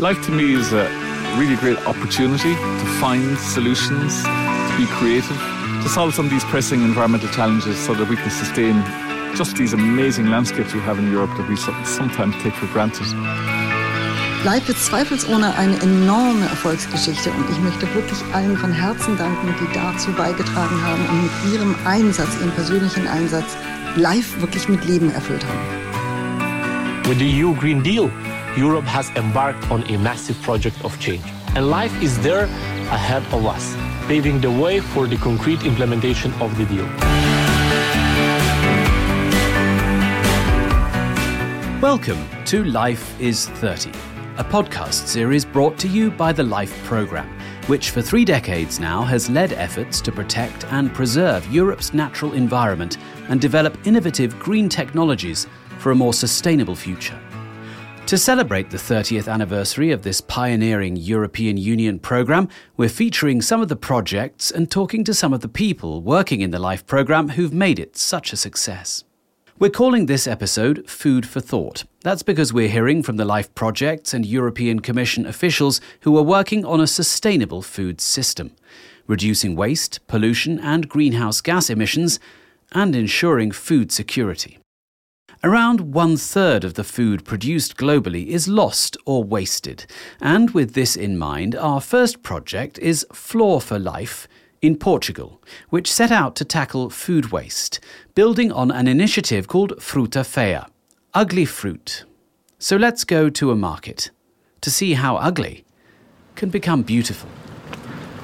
Life to me is a really great opportunity to find solutions, to be creative, to solve some of these pressing environmental challenges so that we can sustain just these amazing landscapes we have in Europe that we sometimes take for granted. Life ist zweifelsohne eine enorme Erfolgsgeschichte und ich möchte wirklich allen von Herzen danken, die dazu beigetragen haben und mit ihrem Einsatz, ihrem persönlichen Einsatz, Life wirklich mit Leben erfüllt haben. With the EU Green Deal, Europe has embarked on a massive project of change. And life is there ahead of us, paving the way for the concrete implementation of the deal. Welcome to Life is 30 a podcast series brought to you by the LIFE programme, which for three decades now has led efforts to protect and preserve Europe's natural environment and develop innovative green technologies for a more sustainable future. To celebrate the 30th anniversary of this pioneering European Union programme, we're featuring some of the projects and talking to some of the people working in the LIFE programme who've made it such a success. We're calling this episode Food for Thought. That's because we're hearing from the LIFE projects and European Commission officials who are working on a sustainable food system, reducing waste, pollution, and greenhouse gas emissions, and ensuring food security. Around one third of the food produced globally is lost or wasted. And with this in mind, our first project is Flaw4Life in Portugal, which set out to tackle food waste, building on an initiative called Fruta Feia, ugly fruit. So let's go to a market to see how ugly can become beautiful.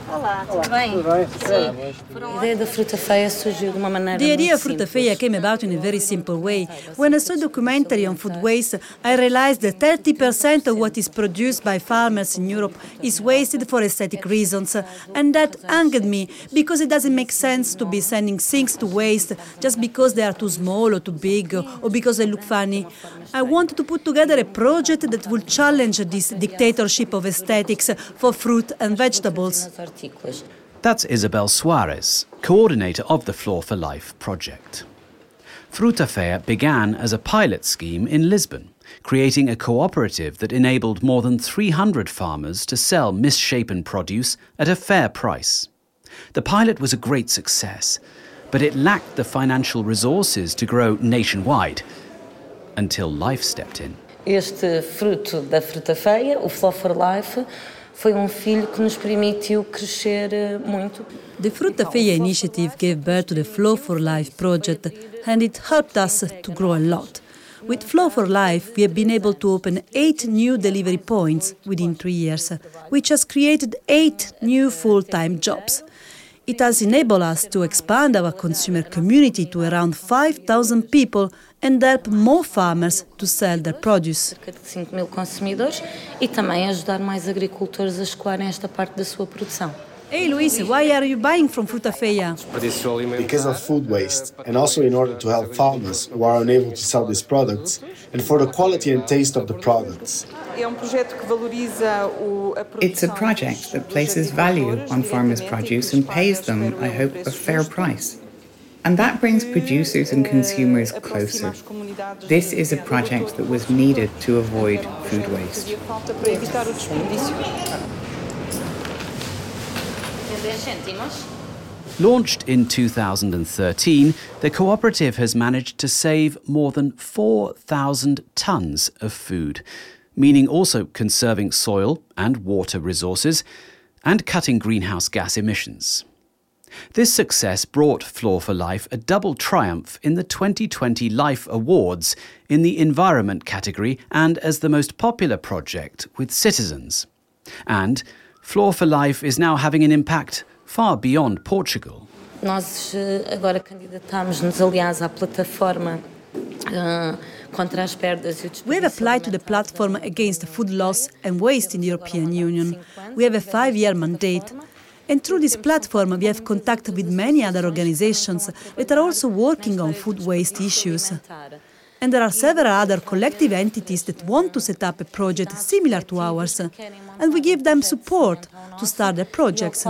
Olá, tudo bem? Tudo bem? Sim. A ideia da fruta feia surgiu de uma maneira The idea of fruta feia came about in a very simple way. When I saw a documentary on food waste, I realized that 30% of what is produced by farmers in Europe is wasted for aesthetic reasons. And that angered me because it doesn't make sense to be sending things to waste just because they are too small or too big or because they look funny. I wanted to put together a project that would challenge this dictatorship of aesthetics for fruit and vegetables. That's Isabel Soares, coordinator of the Flaw4Life project. Fruta Feia began as a pilot scheme in Lisbon, creating a cooperative that enabled more than 300 farmers to sell misshapen produce at a fair price. The pilot was a great success, but it lacked the financial resources to grow nationwide until life stepped in. Este fruto da fruta feia, o Flor for Life, foi um filho que nos permitiu crescer eh, muito. The Fruta Feia initiative gave birth to the Flaw4Life project and it helped us to grow a lot. With Flaw4Life, we have been able to open eight new delivery points within three years, which has created eight new full time jobs. It has enabled us to expand our consumer community to around 5,000 people and help more farmers to sell their produce. Cerca de 5 mil consumidores e também ajudar mais agricultores a escoarem esta parte da sua produção. Hey Luis, why are you buying from Fruta Feia? Because of food waste, and also in order to help farmers who are unable to sell these products, and for the quality and taste of the products. It's a project that places value on farmers' produce and pays them, I hope, a fair price. And that brings producers and consumers closer. This is a project that was needed to avoid food waste. Launched in 2013, the cooperative has managed to save more than 4,000 tonnes of food, meaning also conserving soil and water resources and cutting greenhouse gas emissions. This success brought Flaw4Life a double triumph in the 2020 Life Awards in the Environment category and as the most popular project with citizens. And Flaw4Life is now having an impact far beyond Portugal. Nós eh, agora candidatamos-nos, aliás, à plataforma uh, contra as perdas e We have applied to the platform against food loss and waste in the European Union. We have a five-year mandate. And through this platform, we have contact with many other organizations that are also working on food waste issues. And there are several other collective entities that want to set up a project similar to ours. And we give them support to start their projects.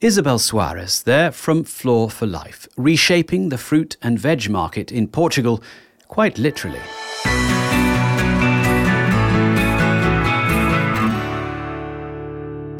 Isabel Soares, there from Flaw4Life, reshaping the fruit and veg market in Portugal quite literally.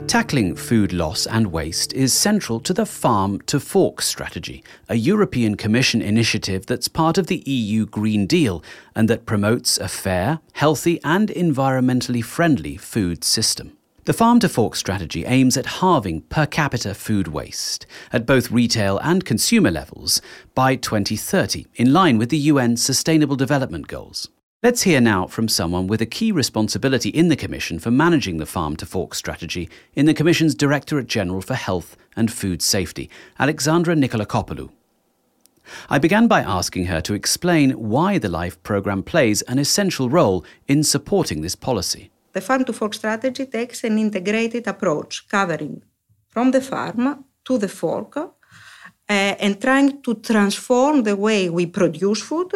Tackling food loss and waste is central to the Farm to Fork strategy, a European Commission initiative that's part of the EU Green Deal and that promotes a fair, healthy, and environmentally friendly food system. The Farm to Fork strategy aims at halving per capita food waste at both retail and consumer levels by 2030, in line with the UN Sustainable Development Goals. Let's hear now from someone with a key responsibility in the Commission for managing the Farm to Fork strategy in the Commission's Directorate General for Health and Food Safety, Alexandra Nikolakopoulou. I began by asking her to explain why the LIFE programme plays an essential role in supporting this policy. The Farm to Fork strategy takes an integrated approach covering from the farm to the fork uh, and trying to transform the way we produce food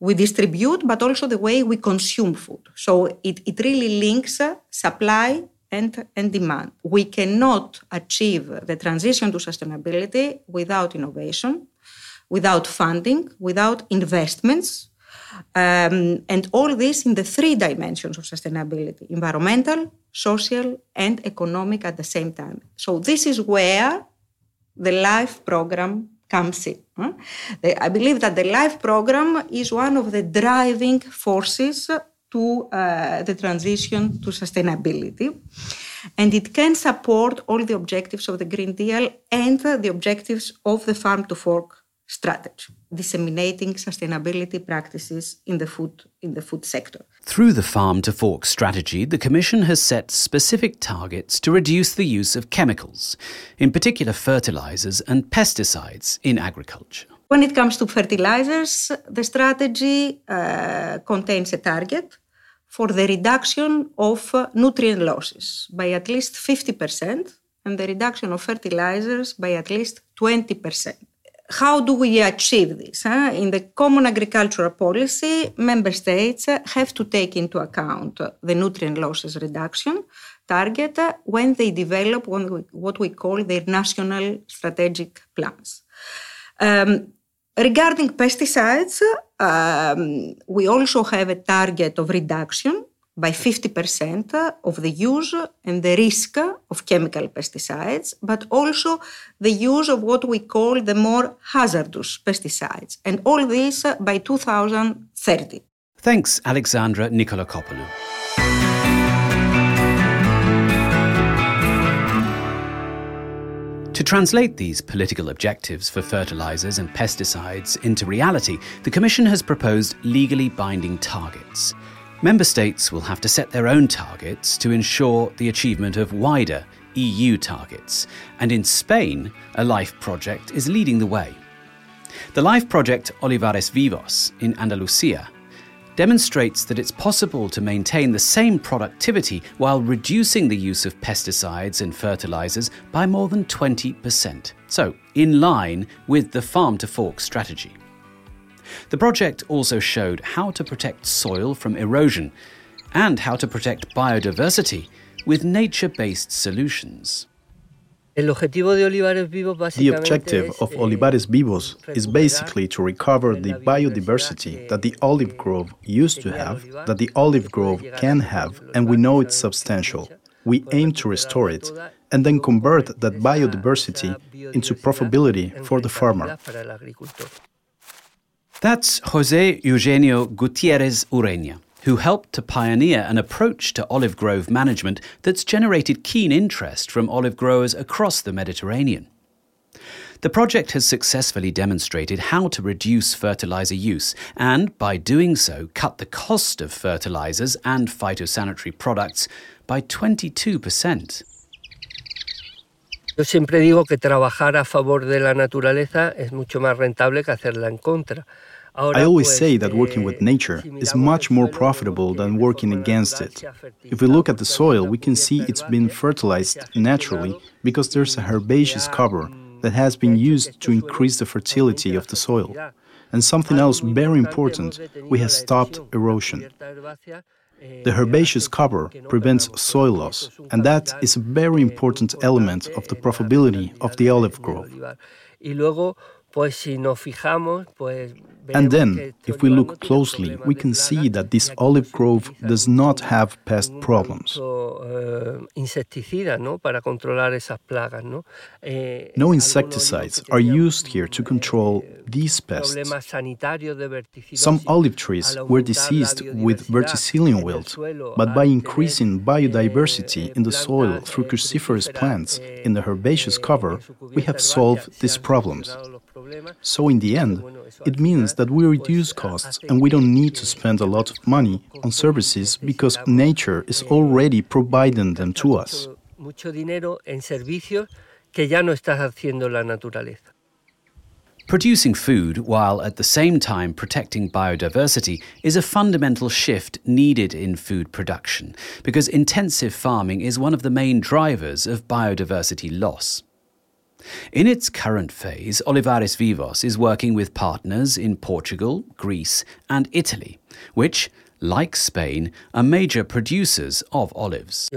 we distribute, but also the way we consume food. So it, it really links supply and, and demand. We cannot achieve the transition to sustainability without innovation, without funding, without investments. Um, and all this in the three dimensions of sustainability environmental, social, and economic at the same time. So, this is where the LIFE program comes in. I believe that the LIFE program is one of the driving forces to uh, the transition to sustainability. And it can support all the objectives of the Green Deal and the objectives of the farm to fork strategy, disseminating sustainability practices in the food in the food sector. Through the farm to fork strategy, the Commission has set specific targets to reduce the use of chemicals, in particular fertilizers and pesticides in agriculture. When it comes to fertilizers, the strategy uh, contains a target for the reduction of nutrient losses by at least 50% and the reduction of fertilizers by at least 20% how do we achieve this? Huh? In the common agricultural policy, member states have to take into account the nutrient losses reduction target when they develop what we call their national strategic plans. Um, regarding pesticides, um, we also have a target of reduction by 50% of the use and the risk of chemical pesticides, but also the use of what we call the more hazardous pesticides, and all this by 2030. Thanks, Alexandra Nikolakopoulou. To translate these political objectives for fertilizers and pesticides into reality, the Commission has proposed legally binding targets. Member states will have to set their own targets to ensure the achievement of wider EU targets, and in Spain, a LIFE project is leading the way. The LIFE project Olivares Vivos in Andalusia demonstrates that it's possible to maintain the same productivity while reducing the use of pesticides and fertilizers by more than 20%. So, in line with the farm to fork strategy. The project also showed how to protect soil from erosion and how to protect biodiversity with nature based solutions. The objective of Olivares Vivos is basically to recover the biodiversity that the olive grove used to have, that the olive grove can have, and we know it's substantial. We aim to restore it and then convert that biodiversity into profitability for the farmer. That's Jose Eugenio Gutierrez Ureña, who helped to pioneer an approach to olive grove management that's generated keen interest from olive growers across the Mediterranean. The project has successfully demonstrated how to reduce fertilizer use and, by doing so, cut the cost of fertilizers and phytosanitary products by 22%. Yo siempre digo que trabajar a favor de la naturaleza es mucho más rentable que hacerla en contra. I always say that working with nature is much more profitable than working against it. If we look at the soil, we can see it's been fertilized naturally because there's a herbaceous cover that has been used to increase the fertility of the soil. And something else very important, we have stopped erosion. The herbaceous cover prevents soil loss, and that is a very important element of the profitability of the olive grove. And then, if we look closely, we can see that this olive grove does not have pest problems. No insecticides are used here to control these pests. Some olive trees were diseased with verticillium wilt, but by increasing biodiversity in the soil through cruciferous plants in the herbaceous cover, we have solved these problems. So, in the end, it means that we reduce costs and we don't need to spend a lot of money on services because nature is already providing them to us. Producing food while at the same time protecting biodiversity is a fundamental shift needed in food production because intensive farming is one of the main drivers of biodiversity loss. In its current phase, Olivares Vivos is working with partners in Portugal, Greece, and Italy, which, like Spain, are major producers of olives.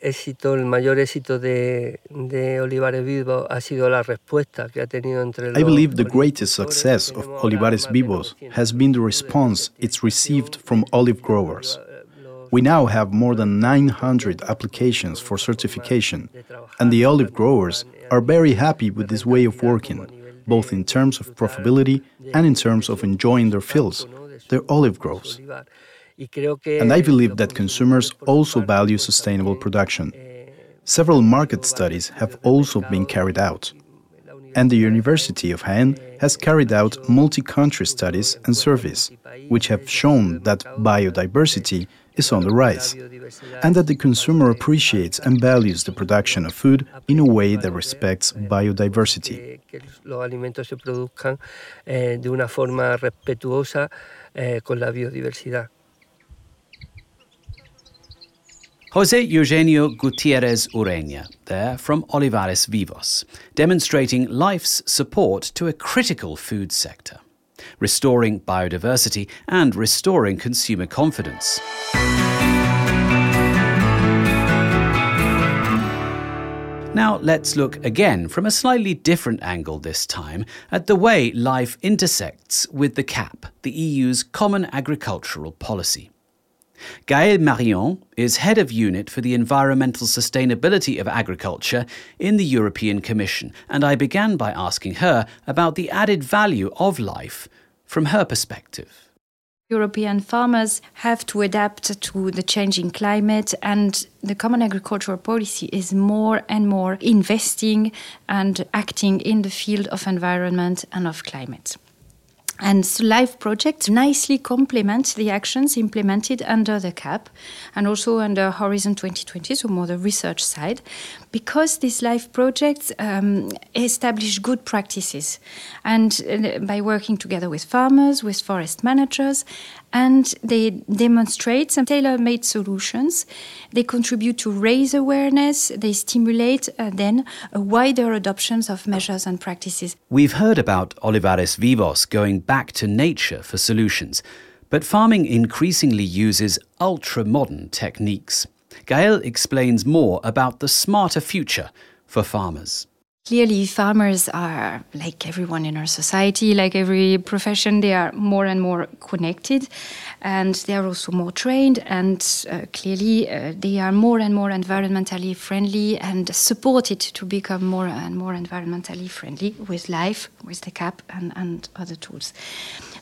éxito, el mayor éxito de, de Olivares Vivos ha sido la respuesta que ha tenido entre I believe the greatest success of Olivares Vivos has been the response it's received from olive growers. We now have more than 900 applications for certification, and the olive growers are very happy with this way of working, both in terms of profitability and in terms of enjoying their fields, their olive groves. And I believe that consumers also value sustainable production. Several market studies have also been carried out. And the University of Jaén has carried out multi country studies and surveys, which have shown that biodiversity is on the rise, and that the consumer appreciates and values the production of food in a way that respects biodiversity. Jose Eugenio Gutierrez Ureña, there from Olivares Vivos, demonstrating life's support to a critical food sector, restoring biodiversity and restoring consumer confidence. Now let's look again from a slightly different angle this time at the way life intersects with the CAP, the EU's Common Agricultural Policy. Gaëlle Marion is head of unit for the environmental sustainability of agriculture in the European Commission, and I began by asking her about the added value of life from her perspective. European farmers have to adapt to the changing climate, and the Common Agricultural Policy is more and more investing and acting in the field of environment and of climate. And LIFE projects nicely complement the actions implemented under the CAP and also under Horizon 2020, so more the research side, because these LIFE projects um, establish good practices. And uh, by working together with farmers, with forest managers, and they demonstrate some tailor made solutions. They contribute to raise awareness, they stimulate uh, then a wider adoption of measures and practices. We've heard about Olivares Vivos going back to nature for solutions, but farming increasingly uses ultra modern techniques. Gaëlle explains more about the smarter future for farmers. Clearly, farmers are like everyone in our society, like every profession, they are more and more connected and they are also more trained. And uh, clearly, uh, they are more and more environmentally friendly and supported to become more and more environmentally friendly with life, with the CAP, and, and other tools.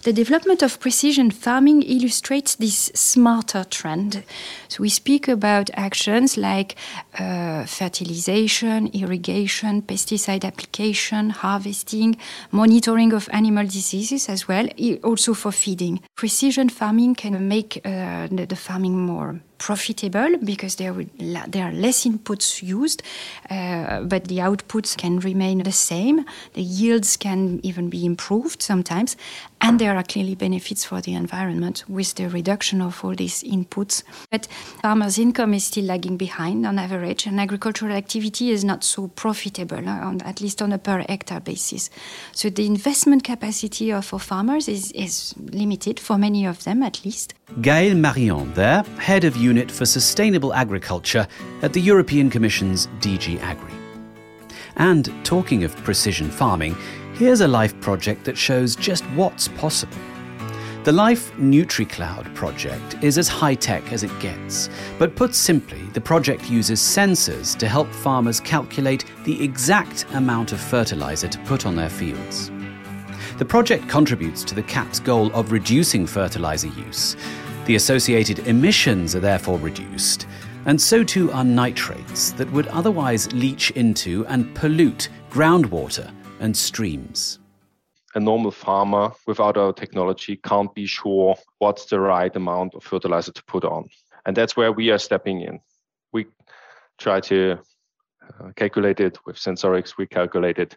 The development of precision farming illustrates this smarter trend. So we speak about actions like uh, fertilization, irrigation, pesticide application, harvesting, monitoring of animal diseases as well, also for feeding. Precision farming can make uh, the, the farming more profitable because there, there are less inputs used, uh, but the outputs can remain the same. The yields can even be improved sometimes, and there are clearly benefits for the environment with the reduction of all these inputs. But farmers' income is still lagging behind on average, and agricultural activity is not so profitable, uh, on, at least on a per hectare basis. So the investment capacity of farmers is, is limited for many of them, at least. Gaëlle Marion, there, head of unit for sustainable agriculture at the European Commission's DG Agri. And talking of precision farming, Here's a LIFE project that shows just what's possible. The Life NutriCloud project is as high tech as it gets, but put simply, the project uses sensors to help farmers calculate the exact amount of fertilizer to put on their fields. The project contributes to the CAP's goal of reducing fertilizer use. The associated emissions are therefore reduced, and so too are nitrates that would otherwise leach into and pollute groundwater and streams a normal farmer without our technology can't be sure what's the right amount of fertilizer to put on. And that's where we are stepping in. We try to uh, calculate it with sensorics. We calculated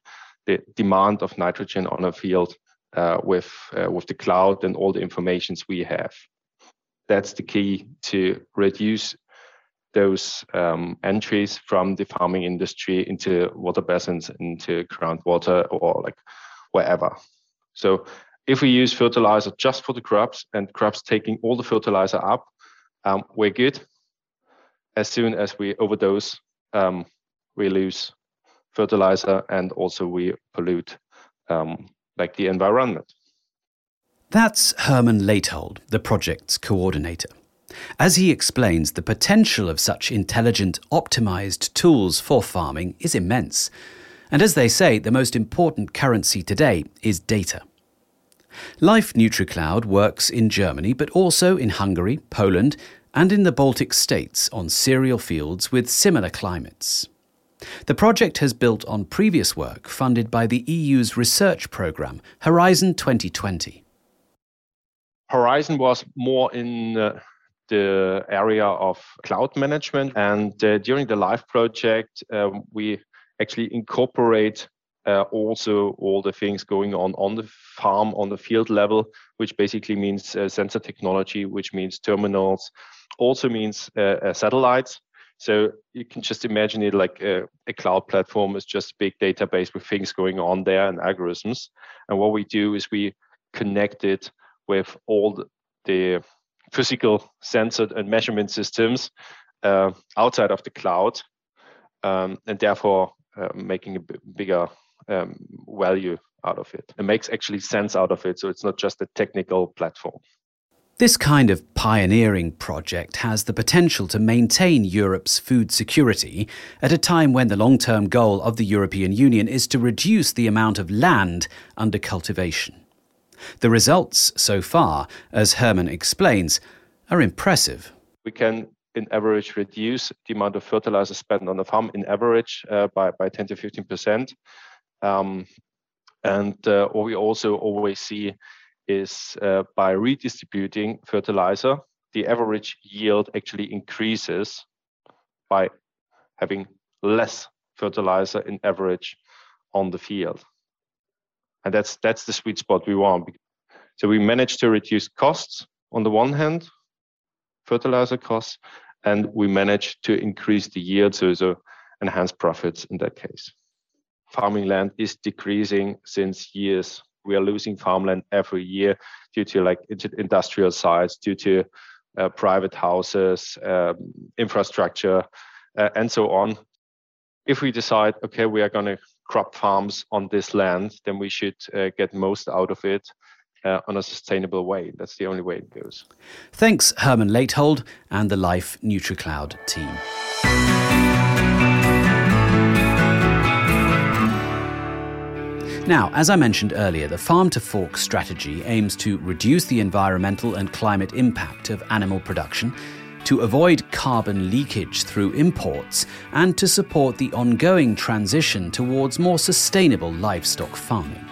the demand of nitrogen on a field uh, with uh, with the cloud and all the informations we have. That's the key to reduce those um, entries from the farming industry into water basins, into groundwater, or like wherever. So if we use fertilizer just for the crops and crops taking all the fertilizer up, um, we're good. As soon as we overdose, um, we lose fertilizer and also we pollute um, like the environment. That's Herman Leithold, the project's coordinator. As he explains, the potential of such intelligent, optimized tools for farming is immense. And as they say, the most important currency today is data. Life NutriCloud works in Germany, but also in Hungary, Poland, and in the Baltic states on cereal fields with similar climates. The project has built on previous work funded by the EU's research programme, Horizon 2020. Horizon was more in uh, the area of cloud management, and uh, during the LIFE project, um, we actually incorporate uh, also all the things going on on the farm on the field level which basically means uh, sensor technology which means terminals also means uh, satellites so you can just imagine it like a, a, cloud platform is just a big database with things going on there and algorithms and what we do is we connect it with all the, physical sensor and measurement systems uh, outside of the cloud um, and therefore uh, making a b- bigger um, value out of it. It makes actually sense out of it. So it's not just a technical platform. This kind of pioneering project has the potential to maintain Europe's food security at a time when the long term goal of the European Union is to reduce the amount of land under cultivation. The results so far, as Herman explains, are impressive. We can in average reduce the amount of fertilizer spent on the farm in average uh, by, by 10 to 15 percent. Um, and uh, we also always see is uh, by redistributing fertilizer, the average yield actually increases by having less fertilizer in average on the field. And that's that's the sweet spot we want. So we manage to reduce costs on the one hand, fertilizer costs, and we manage to increase the yield, so, so enhance profits in that case. Farming land is decreasing since years. We are losing farmland every year due to like industrial sites, due to uh, private houses, um, infrastructure, uh, and so on. If we decide, okay, we are going to crop farms on this land, then we should uh, get most out of it uh, on a sustainable way. That's the only way it goes. Thanks, Herman Leithold and the Life NutriCloud team. Now, as I mentioned earlier, the farm to fork strategy aims to reduce the environmental and climate impact of animal production, to avoid carbon leakage through imports, and to support the ongoing transition towards more sustainable livestock farming.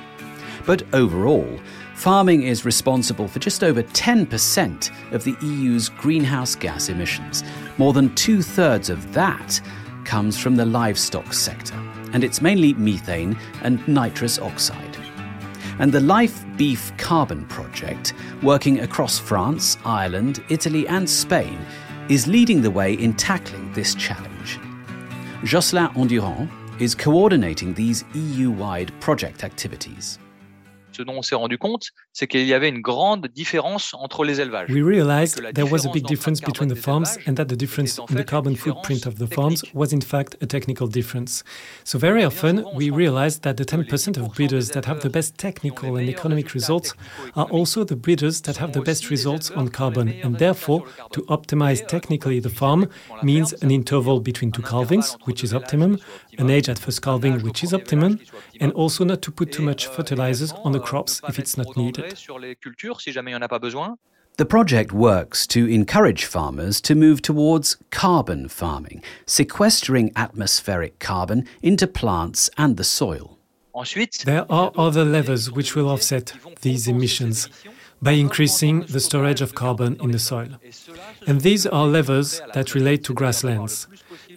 But overall, farming is responsible for just over 10% of the EU's greenhouse gas emissions. More than two thirds of that comes from the livestock sector, and it's mainly methane and nitrous oxide. And the Life Beef Carbon Project, working across France, Ireland, Italy, and Spain, is leading the way in tackling this challenge. Josselin Andurand is coordinating these EU wide project activities. ce dont on s'est rendu compte, c'est qu'il y avait une grande différence entre les élevages. We realized there was a big difference between the farms and that the difference in the carbon footprint of the farms was in fact a technical difference. So very often we realized that the 10% of breeders that have the best technical and economic results are also the breeders that have the best results on carbon. and therefore to optimize technically the farm means an interval between two calvings, which is optimum, an age at first calving, which is optimum, and also not to put too much fertilizers on the crops if it's not needed. The project works to encourage farmers to move towards carbon farming, sequestering atmospheric carbon into plants and the soil. There are other levers which will offset these emissions by increasing the storage of carbon in the soil. And these are levers that relate to grasslands.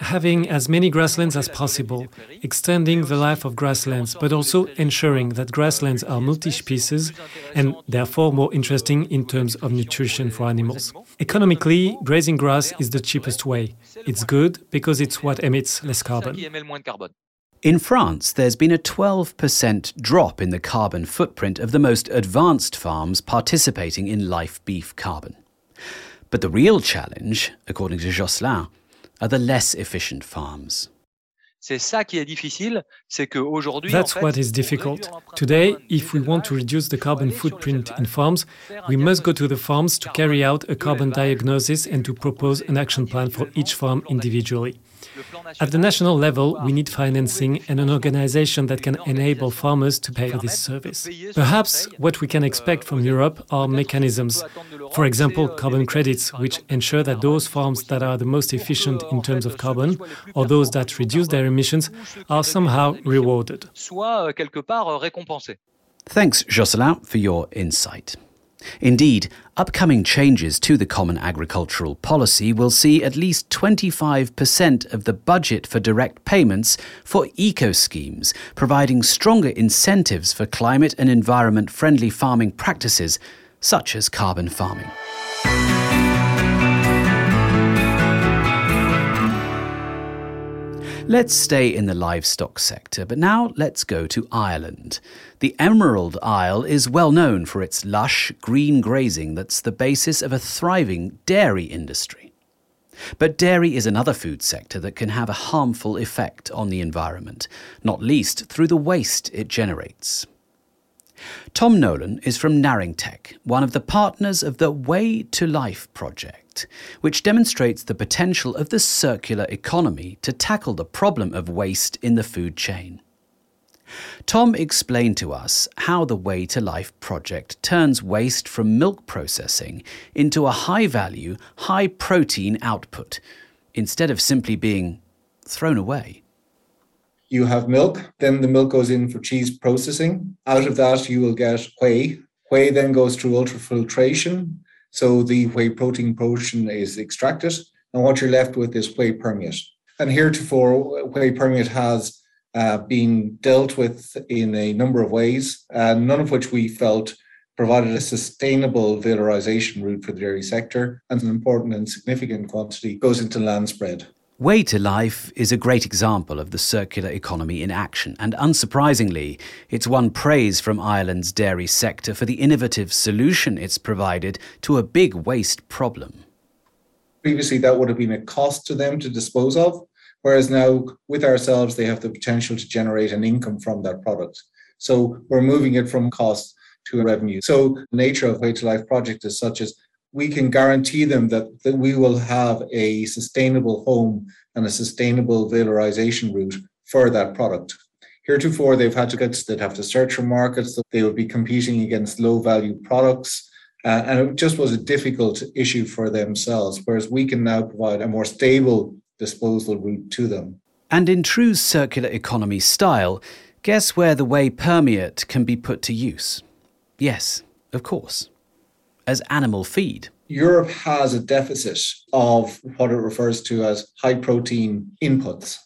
Having as many grasslands as possible, extending the life of grasslands, but also ensuring that grasslands are multi species and therefore more interesting in terms of nutrition for animals. Economically, grazing grass is the cheapest way. It's good because it's what emits less carbon. In France, there's been a 12% drop in the carbon footprint of the most advanced farms participating in life beef carbon. But the real challenge, according to Josselin, are the less efficient farms. That's what is difficult. Today, if we want to reduce the carbon footprint in farms, we must go to the farms to carry out a carbon diagnosis and to propose an action plan for each farm individually. At the national level, we need financing and an organization that can enable farmers to pay for this service. Perhaps what we can expect from Europe are mechanisms, for example, carbon credits, which ensure that those farms that are the most efficient in terms of carbon, or those that reduce their emissions, are somehow rewarded. Thanks, Josselin, for your insight. Indeed, upcoming changes to the Common Agricultural Policy will see at least 25% of the budget for direct payments for eco schemes, providing stronger incentives for climate and environment friendly farming practices, such as carbon farming. Let's stay in the livestock sector, but now let's go to Ireland. The Emerald Isle is well known for its lush, green grazing that's the basis of a thriving dairy industry. But dairy is another food sector that can have a harmful effect on the environment, not least through the waste it generates. Tom Nolan is from Naringtech, one of the partners of the Way to Life project, which demonstrates the potential of the circular economy to tackle the problem of waste in the food chain. Tom explained to us how the Way to Life project turns waste from milk processing into a high value, high protein output, instead of simply being thrown away you have milk, then the milk goes in for cheese processing. Out of that, you will get whey. Whey then goes through ultrafiltration. So the whey protein portion is extracted. And what you're left with is whey permeate. And heretofore, whey permeate has uh, been dealt with in a number of ways, uh, none of which we felt provided a sustainable valorization route for the dairy sector, and an important and significant quantity goes into land spread. Way to Life is a great example of the circular economy in action, and unsurprisingly, it's won praise from Ireland's dairy sector for the innovative solution it's provided to a big waste problem. Previously, that would have been a cost to them to dispose of, whereas now, with ourselves, they have the potential to generate an income from that product. So we're moving it from cost to revenue. So the nature of Way to Life project is such as we can guarantee them that, that we will have a sustainable home and a sustainable valorization route for that product. Heretofore, they've had to get they'd have to search for markets, they would be competing against low value products. Uh, and it just was a difficult issue for themselves, whereas we can now provide a more stable disposal route to them. And in true circular economy style, guess where the whey permeate can be put to use? Yes, of course as animal feed. Europe has a deficit of what it refers to as high protein inputs.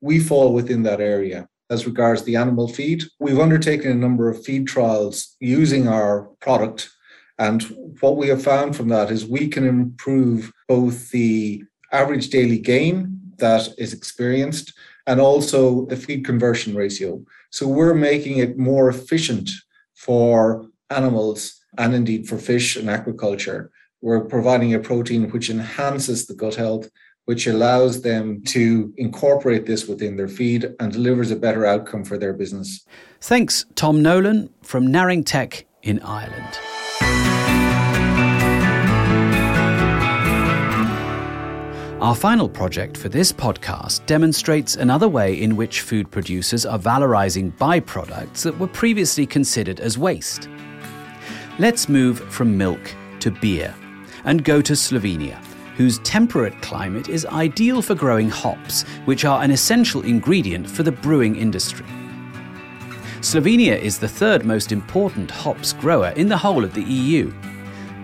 We fall within that area. As regards the animal feed, we've undertaken a number of feed trials using our product. And what we have found from that is we can improve both the average daily gain that is experienced and also the feed conversion ratio. So we're making it more efficient for animals and indeed for fish and aquaculture. We're providing a protein which enhances the gut health, which allows them to incorporate this within their feed and delivers a better outcome for their business. Thanks, Tom Nolan from Naring Tech in Ireland. Our final project for this podcast demonstrates another way in which food producers are valorizing byproducts that were previously considered as waste. Let's move from milk to beer and go to Slovenia, whose temperate climate is ideal for growing hops, which are an essential ingredient for the brewing industry. Slovenia is the third most important hops grower in the whole of the EU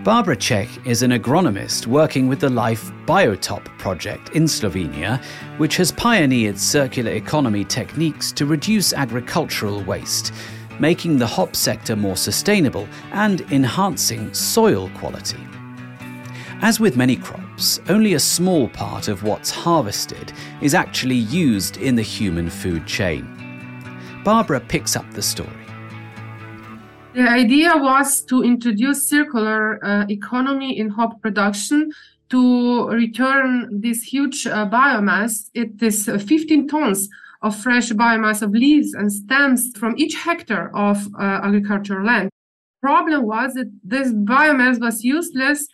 Barbara Čeh is an agronomist working with the Life Biotop project in Slovenia, which has pioneered circular economy techniques to reduce agricultural waste, making the hop sector more sustainable and enhancing soil quality. As with many crops, only a small part of what's harvested is actually used in the human food chain. Barbara picks up the story. The idea was to introduce circular uh, economy in hop production to return this huge uh, biomass. It is uh, 15 tons of fresh biomass of leaves and stems from each hectare of uh, agricultural land. Problem was that this biomass was useless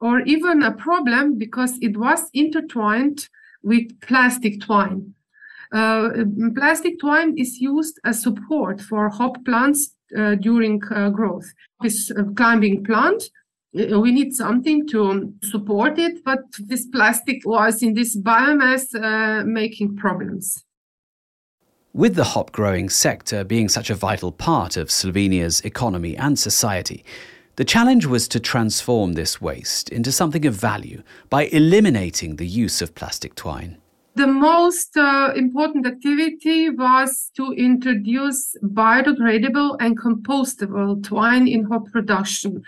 or even a problem because it was intertwined with plastic twine. Uh, plastic twine is used as support for hop plants uh, during uh, growth. This uh, climbing plant, we need something to support it, but this plastic was in this biomass making problems. With the hop growing sector being such a vital part of Slovenia's economy and society, the challenge was to transform this waste into something of value by eliminating the use of plastic twine. The most uh, important activity was to introduce biodegradable and compostable twine in hop production.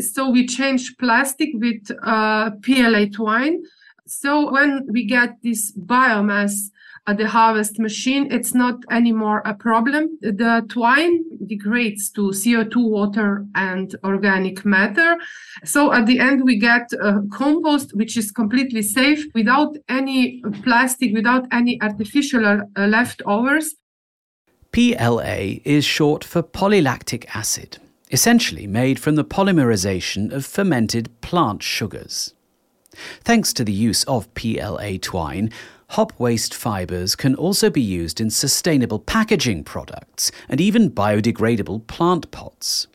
So we changed plastic with uh, PLA twine. So when we get this biomass at the harvest machine, it's not anymore a problem. The twine degrades to CO2, water, and organic matter. So at the end, we get a compost, which is completely safe without any plastic, without any artificial uh, leftovers. PLA is short for polylactic acid, essentially made from the polymerization of fermented plant sugars. Thanks to the use of PLA twine, hop waste fibres can also be used in sustainable packaging products and even biodegradable plant pots.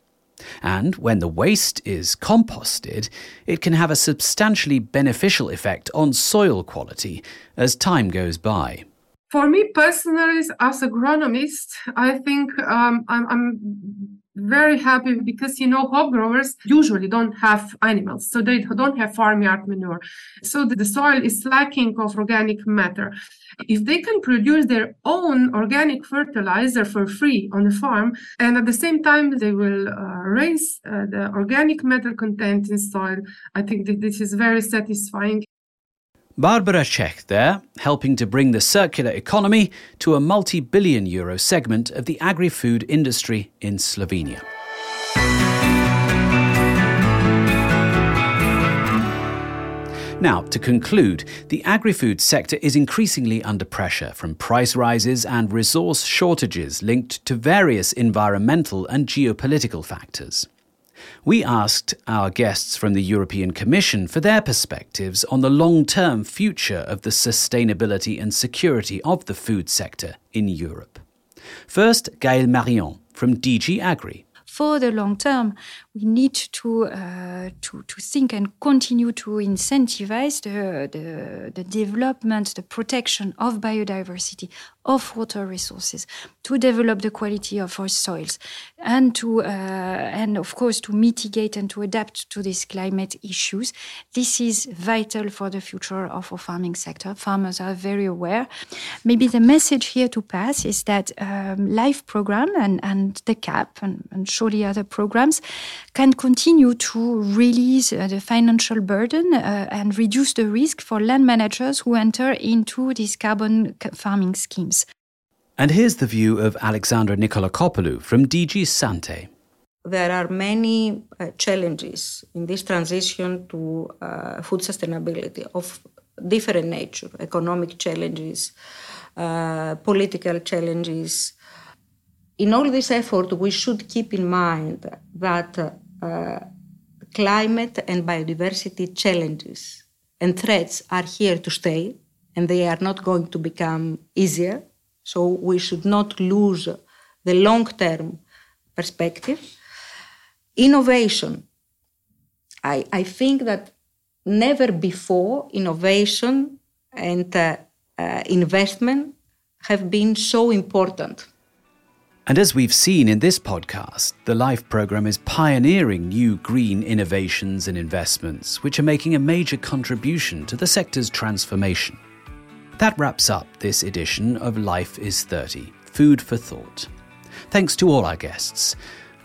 And when the waste is composted, it can have a substantially beneficial effect on soil quality as time goes by. For me personally, as agronomist, I think um, I'm, I'm very happy because you know hop growers usually don't have animals so they don't have farmyard manure. So the soil is lacking of organic matter. If they can produce their own organic fertilizer for free on the farm and at the same time they will uh, raise uh, the organic matter content in soil i think that this is very satisfying Barbara Čeh there, helping to bring the circular economy to a multi billion euro segment of the agri food industry in Slovenia. Now, to conclude, the agri food sector is increasingly under pressure from price rises and resource shortages linked to various environmental and geopolitical factors. We asked our guests from the European Commission for their perspectives on the long term future of the sustainability and security of the food sector in Europe. First, Gaëlle Marion from DG Agri for the long term, we need to uh, to, to think and continue to incentivize the, the, the development, the protection of biodiversity, of water resources, to develop the quality of our soils, and to uh, and of course to mitigate and to adapt to these climate issues. This is vital for the future of our farming sector. Farmers are very aware. Maybe the message here to pass is that um, life program and, and the CAP and, and surely other programs can continue to release uh, the financial burden uh, and reduce the risk for land managers who enter into these carbon farming schemes. And here's the view of Alexandra Nikolakopoulou from DG Sante. there are many uh, challenges in this transition to uh, food sustainability of different nature economic challenges, uh, political challenges. In all this effort, we should keep in mind that uh, climate and biodiversity challenges and threats are here to stay and they are not going to become easier. So we should not lose the long term perspective. Innovation. I, I think that never before innovation and uh, uh, investment have been so important. And as we've seen in this podcast, the LIFE programme is pioneering new green innovations and investments, which are making a major contribution to the sector's transformation. That wraps up this edition of Life is 30 Food for Thought. Thanks to all our guests.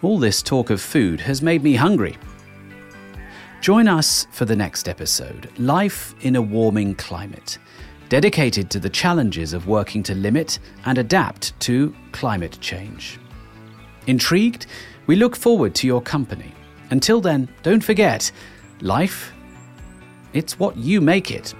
All this talk of food has made me hungry. Join us for the next episode Life in a Warming Climate, dedicated to the challenges of working to limit and adapt to climate change. Intrigued? We look forward to your company. Until then, don't forget life, it's what you make it.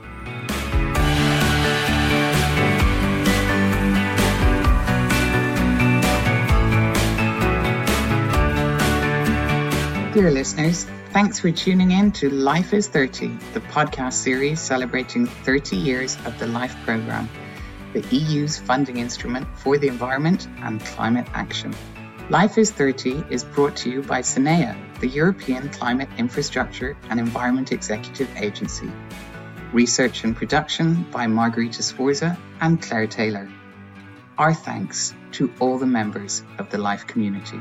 Dear listeners, thanks for tuning in to Life is 30, the podcast series celebrating 30 years of the LIFE programme, the EU's funding instrument for the environment and climate action. Life is 30 is brought to you by CINEA, the European Climate Infrastructure and Environment Executive Agency. Research and production by Margarita Sforza and Claire Taylor. Our thanks to all the members of the LIFE community.